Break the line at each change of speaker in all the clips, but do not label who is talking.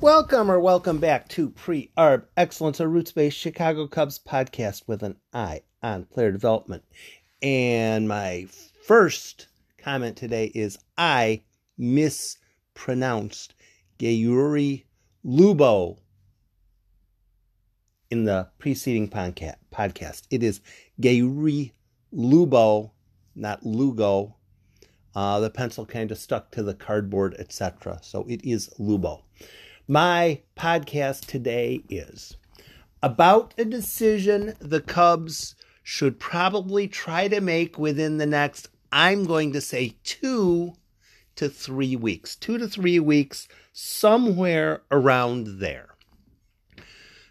Welcome or welcome back to Pre Arb Excellence, a roots based Chicago Cubs podcast with an eye on player development. And my first comment today is I mispronounced Gayuri Lubo in the preceding podcast. It is Gayuri Lubo, not Lugo. Uh, the pencil kind of stuck to the cardboard, etc. So it is Lubo. My podcast today is about a decision the Cubs should probably try to make within the next, I'm going to say, two to three weeks. Two to three weeks, somewhere around there.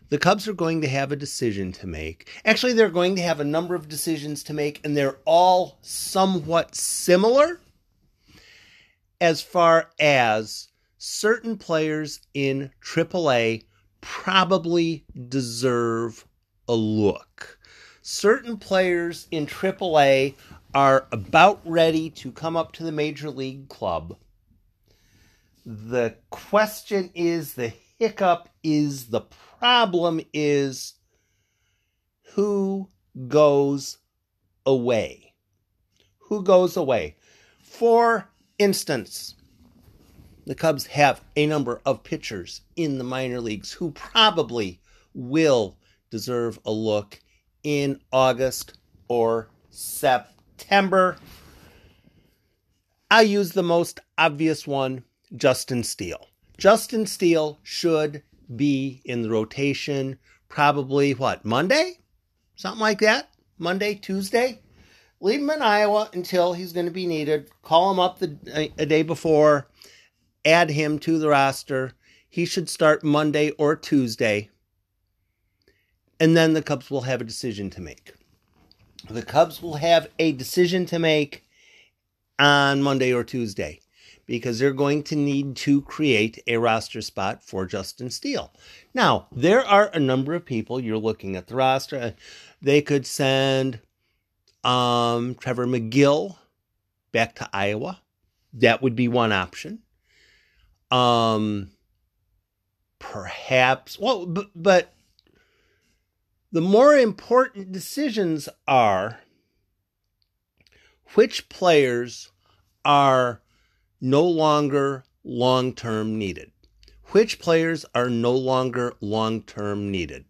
The Cubs are going to have a decision to make. Actually, they're going to have a number of decisions to make, and they're all somewhat similar as far as certain players in AAA probably deserve a look. Certain players in AAA are about ready to come up to the major league club. The question is the hiccup is the problem is who goes away? Who goes away? For instance, the Cubs have a number of pitchers in the minor leagues who probably will deserve a look in August or September. I use the most obvious one, Justin Steele. Justin Steele should be in the rotation probably what, Monday? Something like that? Monday, Tuesday? Leave him in Iowa until he's going to be needed. Call him up the, a, a day before add him to the roster. He should start Monday or Tuesday. And then the Cubs will have a decision to make. The Cubs will have a decision to make on Monday or Tuesday because they're going to need to create a roster spot for Justin Steele. Now, there are a number of people you're looking at the roster. They could send um, Trevor Megill back to Iowa. That would be one option. Um, perhaps, well, but, but the more important decisions are which players are no longer long term needed. Which players are no longer long term needed?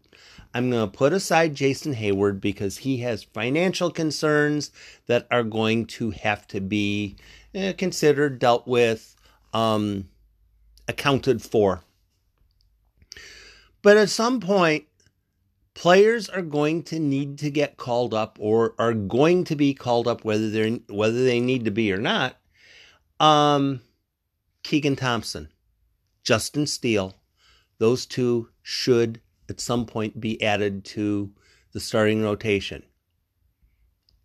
I'm going to put aside Jason Heyward because he has financial concerns that are going to have to be eh, considered, dealt with. Um, accounted for. But at some point, players are going to need to get called up or are going to be called up whether they're whether they need to be or not. Um, Keegan Thompson, Justin Steele, those two should at some point be added to the starting rotation.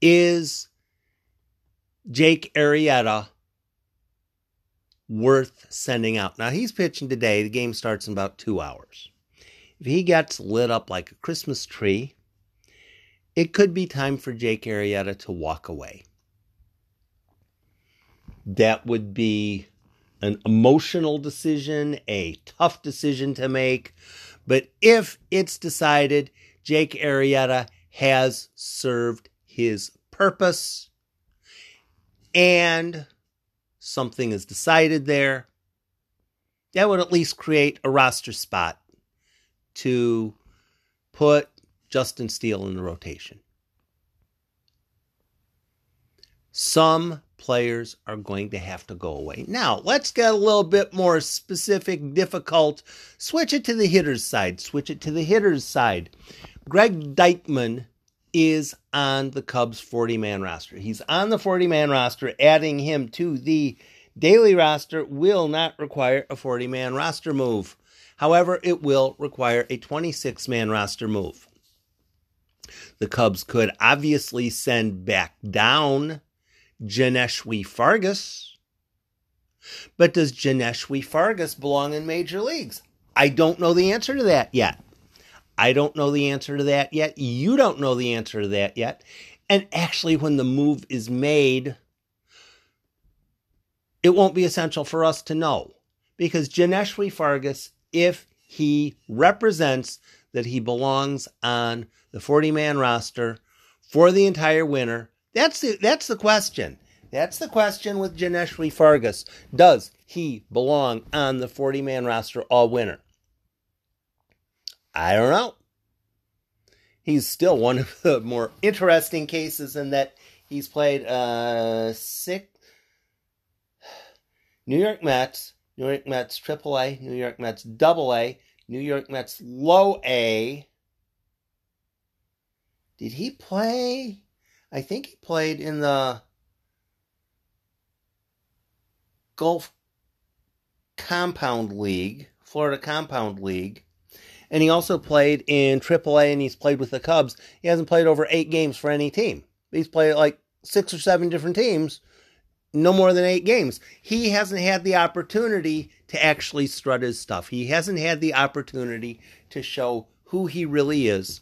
Is Jake Arrieta worth sending out. Now he's pitching today. The game starts in about two hours. If he gets lit up like a Christmas tree, it could be time for Jake Arrieta to walk away. That would be an emotional decision, a tough decision to make. But if it's decided Jake Arrieta has served his purpose and something is decided there, that would at least create a roster spot to put Justin Steele in the rotation. Some players are going to have to go away. Now, let's get a little bit more specific, difficult. Switch it to the hitter's side. Switch it to the hitter's side. Greg Deichmann is on the Cubs 40 man roster. He's on the 40 man roster. Adding him to the daily roster will not require a 40 man roster move. However, it will require a 26 man roster move. The Cubs could obviously send back down Johneshwy Fargas. But does Johneshwy Fargas belong in major leagues? I don't know the answer to that yet. I don't know the answer to that yet. You don't know the answer to that yet. And actually, when the move is made, it won't be essential for us to know because Johneshwy Fargas if he represents that he belongs on the 40 man roster for the entire winter? That's the, that's the question. That's the question with Johneshwy Fargas. Does he belong on the 40 man roster all winter? I don't know. He's still one of the more interesting cases in that he's played uh, six New York Mets, New York Mets AAA, New York Mets Double A, New York Mets Low A. Did he play? I think he played in the Gulf Compound League, Florida Compound League. And he also played in AAA and he's played with the Cubs. He hasn't played over eight games for any team. He's played like six or seven different teams, no more than eight games. He hasn't had the opportunity to actually strut his stuff. He hasn't had the opportunity to show who he really is.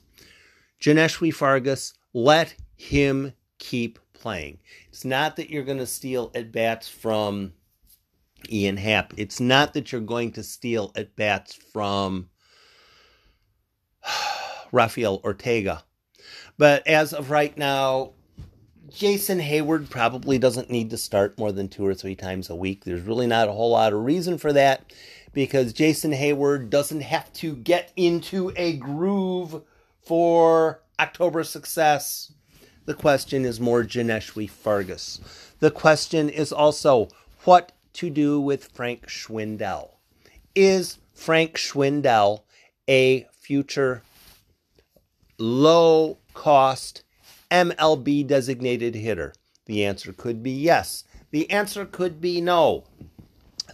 Johneshwy Fargas, let him keep playing. It's not that you're going to steal at bats from Ian Happ. It's not that you're going to steal at bats from Rafael Ortega. But as of right now, Jason Heyward probably doesn't need to start more than two or three times a week. There's really not a whole lot of reason for that because Jason Heyward doesn't have to get into a groove for October success. The question is more Johneshwy Fargas. The question is also what to do with Frank Schwindel. Is Frank Schwindel a future low cost MLB designated hitter? The answer could be yes. The answer could be no.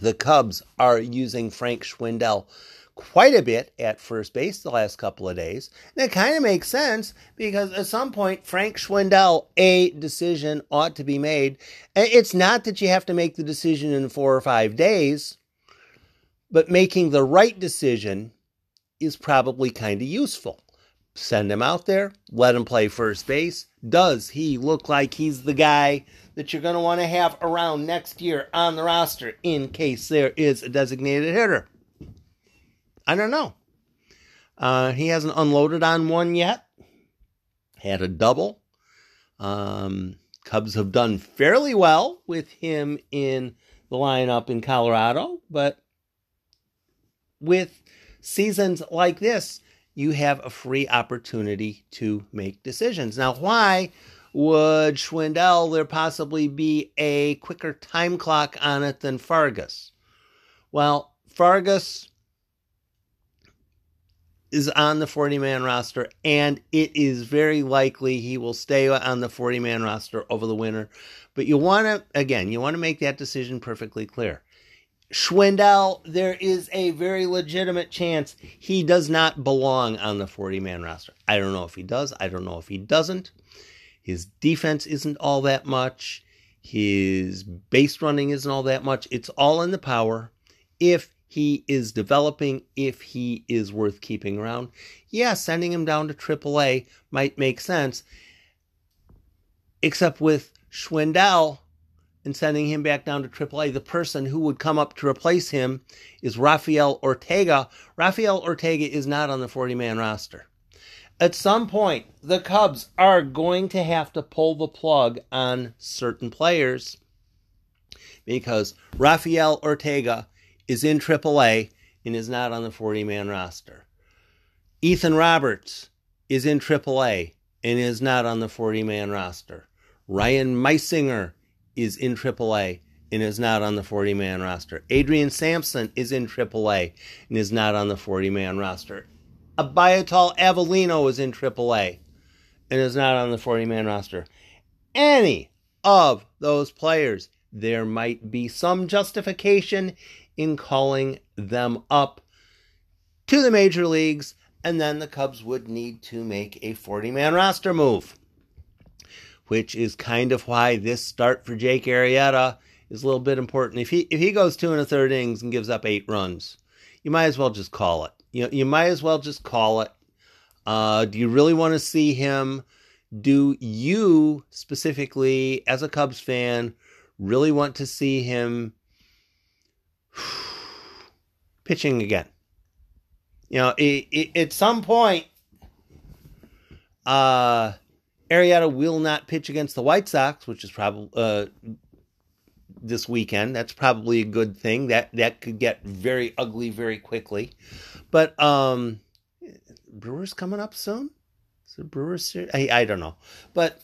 The Cubs are using Frank Schwindel quite a bit at first base the last couple of days. And it kind of makes sense because at some point, Frank Schwindel, a decision ought to be made. It's not that you have to make the decision in four or five days, but making the right decision is probably kind of useful. Send him out there, let him play first base. Does he look like he's the guy that you're going to want to have around next year on the roster in case there is a designated hitter? I don't know. Uh, he hasn't unloaded on one yet. Had a double. Um, Cubs have done fairly well with him in the lineup in Colorado, but with seasons like this, you have a free opportunity to make decisions. Now, why would Schwindel there possibly be a quicker time clock on it than Fargas? Well, Fargas is on the 40 man roster, and it is very likely he will stay on the 40 man roster over the winter. But you want to, again, you want to make that decision perfectly clear. Schwindel, there is a very legitimate chance he does not belong on the 40 man roster. I don't know if he does. I don't know if he doesn't. His defense isn't all that much. His base running isn't all that much. It's all in the power. If he is developing, if he is worth keeping around, yeah, sending him down to AAA might make sense. Except with Schwindel and sending him back down to AAA, the person who would come up to replace him is Rafael Ortega. Rafael Ortega is not on the 40 man roster. At some point, the Cubs are going to have to pull the plug on certain players because Rafael Ortega is in AAA and is not on the 40 man roster. Ethan Roberts is in AAA and is not on the 40 man roster. Ryan Meisinger is in AAA and is not on the 40 man roster. Adrian Sampson is in AAA and is not on the 40 man roster. Abiatal Avelino is in AAA and is not on the 40 man roster. Any of those players, there might be some justification in calling them up to the major leagues, and then the Cubs would need to make a 40 man roster move, which is kind of why this start for Jake Arrieta is a little bit important. If he if he goes two and a third innings and gives up eight runs, you might as well just call it. You you might as well just call it. Uh, do you really want to see him? Do you specifically, as a Cubs fan, really want to see him pitching again. You know, it, it, at some point, uh, Arrieta will not pitch against the White Sox, which is probably uh, this weekend. That's probably a good thing. That that could get very ugly very quickly. But um, Brewers coming up soon. Is it Brewers? I I don't know. But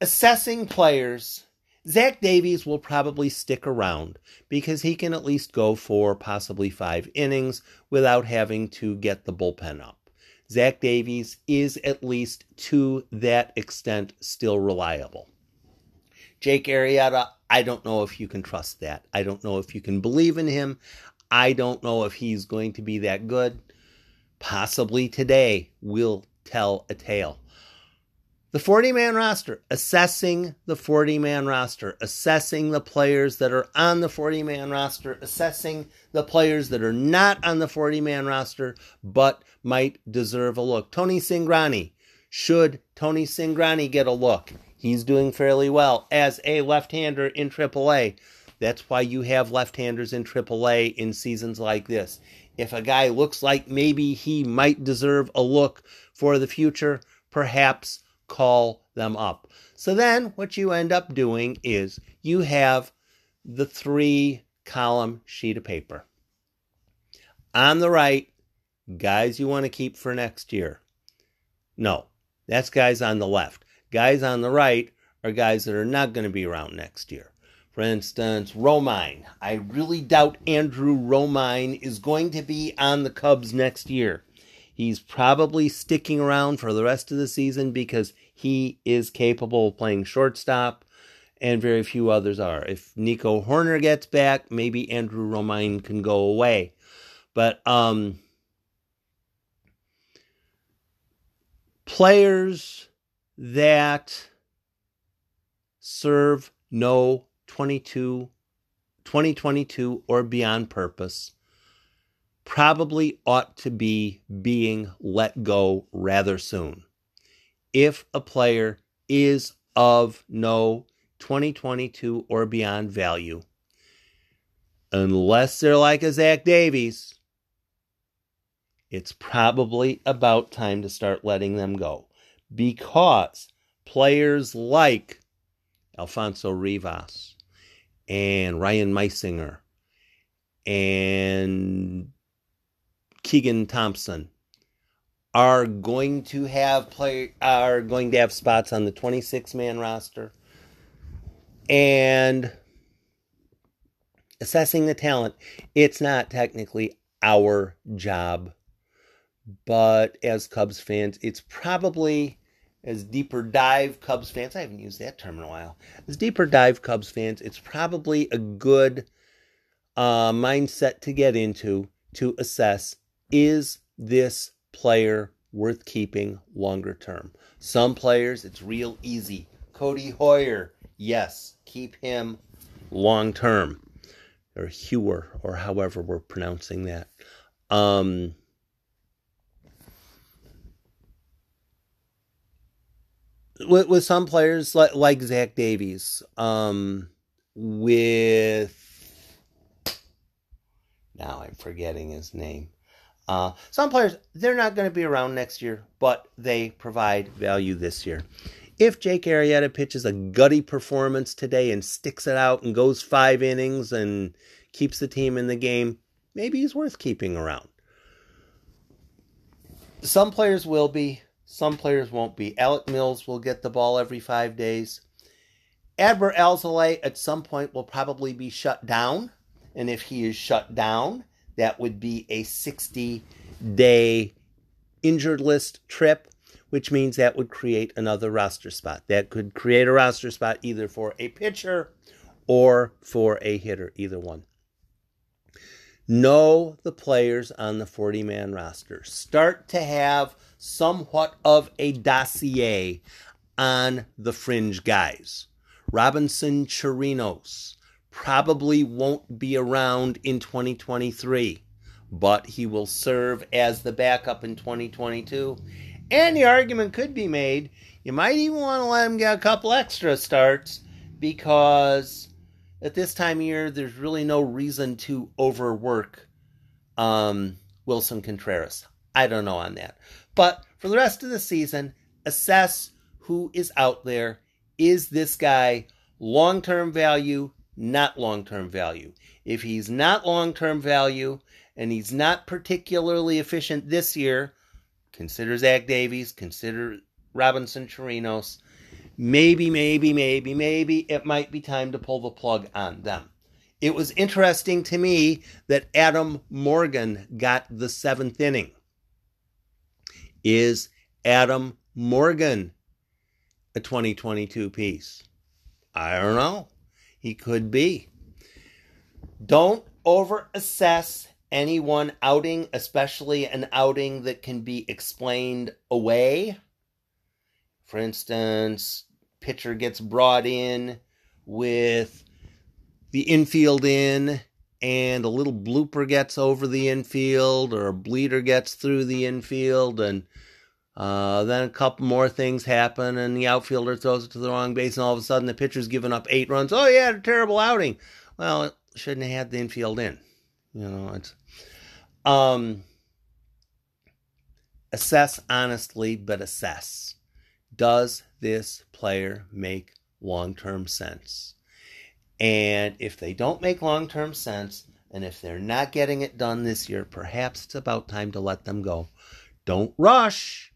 assessing players Zach Davies will probably stick around because he can at least go for possibly five innings without having to get the bullpen up. Zach Davies is at least to that extent still reliable. Jake Arrieta, I don't know if you can trust that. I don't know if you can believe in him. I don't know if he's going to be that good. Possibly today will tell a tale. The 40 man roster, assessing the 40 man roster, assessing the players that are on the 40 man roster, assessing the players that are not on the 40 man roster but might deserve a look. Tony Singrani, should Tony Singrani get a look? He's doing fairly well as a left hander in AAA. That's why you have left handers in AAA in seasons like this. If a guy looks like maybe he might deserve a look for the future, perhaps call them up. So then what you end up doing is you have the three column sheet of paper. On the right, guys you want to keep for next year. No, that's guys on the left. Guys on the right are guys that are not going to be around next year. For instance, Romine. I really doubt Andrew Romine is going to be on the Cubs next year. He's probably sticking around for the rest of the season because he is capable of playing shortstop, and very few others are. If Nico Hoerner gets back, maybe Andrew Romine can go away. But um, players that serve no 22, 2022 or beyond purpose probably ought to be being let go rather soon. If a player is of no 2022 or beyond value, unless they're like a Zach Davies, it's probably about time to start letting them go because players like Alfonso Rivas and Ryan Meisinger and Keegan Thompson are going to have play are going to have spots on the 26 man roster and assessing the talent. It's not technically our job but as Cubs fans it's probably as deeper dive Cubs fans I haven't used that term in a while. As deeper dive Cubs fans it's probably a good uh, mindset to get into to assess is this player worth keeping longer term? Some players, it's real easy. Codi Heuer, yes, keep him long term. Or Hewer, or however we're pronouncing that. Um, with, with some players like, like Zach Davies, um, with now I'm forgetting his name. Uh, some players, they're not going to be around next year, but they provide value this year. If Jake Arrieta pitches a gutty performance today and sticks it out and goes five innings and keeps the team in the game, maybe he's worth keeping around. Some players will be, some players won't be. Alec Mills will get the ball every five days. Adbert Alzolay at some point will probably be shut down. And if he is shut down, that would be a 60 day injured list trip, which means that would create another roster spot. That could create a roster spot either for a pitcher or for a hitter, either one. Know the players on the 40 man roster. Start to have somewhat of a dossier on the fringe guys. Robinson Chirinos, probably won't be around in 2023, but he will serve as the backup in 2022. And the argument could be made you might even want to let him get a couple extra starts because at this time of year, there's really no reason to overwork um, Willson Contreras. I don't know on that. But for the rest of the season, assess who is out there. Is this guy long term value, not long term value? If he's not long term value and he's not particularly efficient this year, consider Zach Davies, consider Robinson Chirinos. Maybe, maybe, maybe, maybe it might be time to pull the plug on them. It was interesting to me that Adam Morgan got the seventh inning. Is Adam Morgan a 2022 piece? I don't know. He could be. Don't over assess any one outing, especially an outing that can be explained away. For instance, pitcher gets brought in with the infield in and a little blooper gets over the infield or a bleeder gets through the infield and uh, then a couple more things happen and the outfielder throws it to the wrong base and all of a sudden the pitcher's given up eight runs. Oh yeah, a terrible outing. Well, it shouldn't have had the infield in. You know, it's um assess honestly, but assess. Does this player make long-term sense? And if they don't make long term sense, and if they're not getting it done this year, perhaps it's about time to let them go. Don't rush,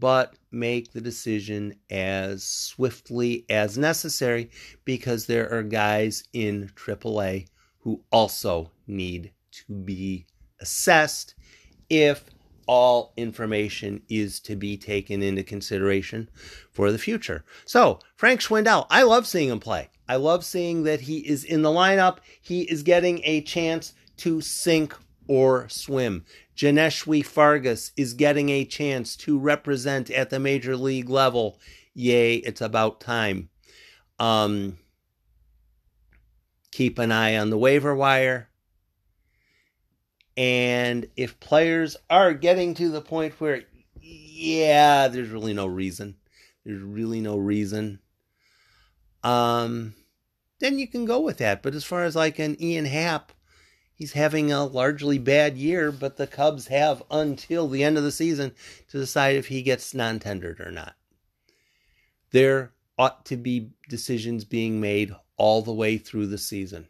but make the decision as swiftly as necessary because there are guys in AAA who also need to be assessed if all information is to be taken into consideration for the future. So, Frank Schwindel, I love seeing him play. I love seeing that he is in the lineup. He is getting a chance to sink or swim. Johneshwy Fargas is getting a chance to represent at the major league level. Yay, it's about time. Um, keep an eye on the waiver wire. And if players are getting to the point where, yeah, there's really no reason. There's really no reason. Um, then you can go with that. But as far as like an Ian Happ, he's having a largely bad year, but the Cubs have until the end of the season to decide if he gets non tendered or not. There ought to be decisions being made all the way through the season.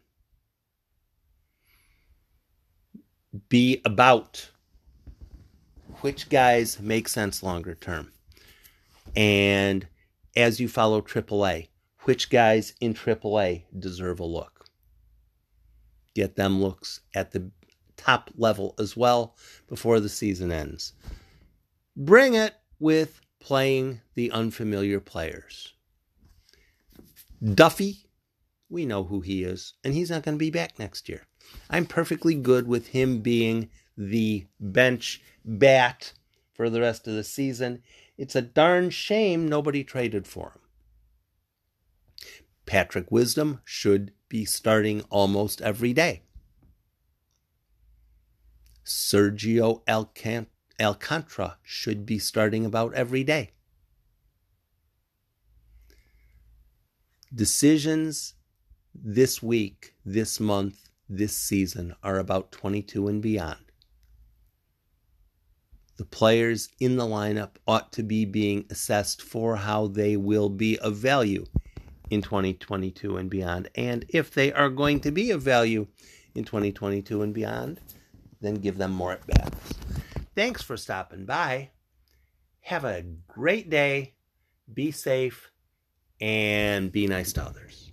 Be about which guys make sense longer term. And as you follow AAA, which guys in AAA deserve a look. Get them looks at the top level as well before the season ends. Bring it with playing the unfamiliar players. Duffy, we know who he is, and he's not going to be back next year. I'm perfectly good with him being the bench bat for the rest of the season. It's a darn shame nobody traded for him. Patrick Wisdom should be starting almost every day. Sergio Alcant- Alcantara should be starting about every day. Decisions this week, this month, this season are about 22 and beyond. The players in the lineup ought to be being assessed for how they will be of value in 2022 and beyond. And if they are going to be of value in 2022 and beyond, then give them more at bats. Thanks for stopping by. Have a great day. Be safe and be nice to others.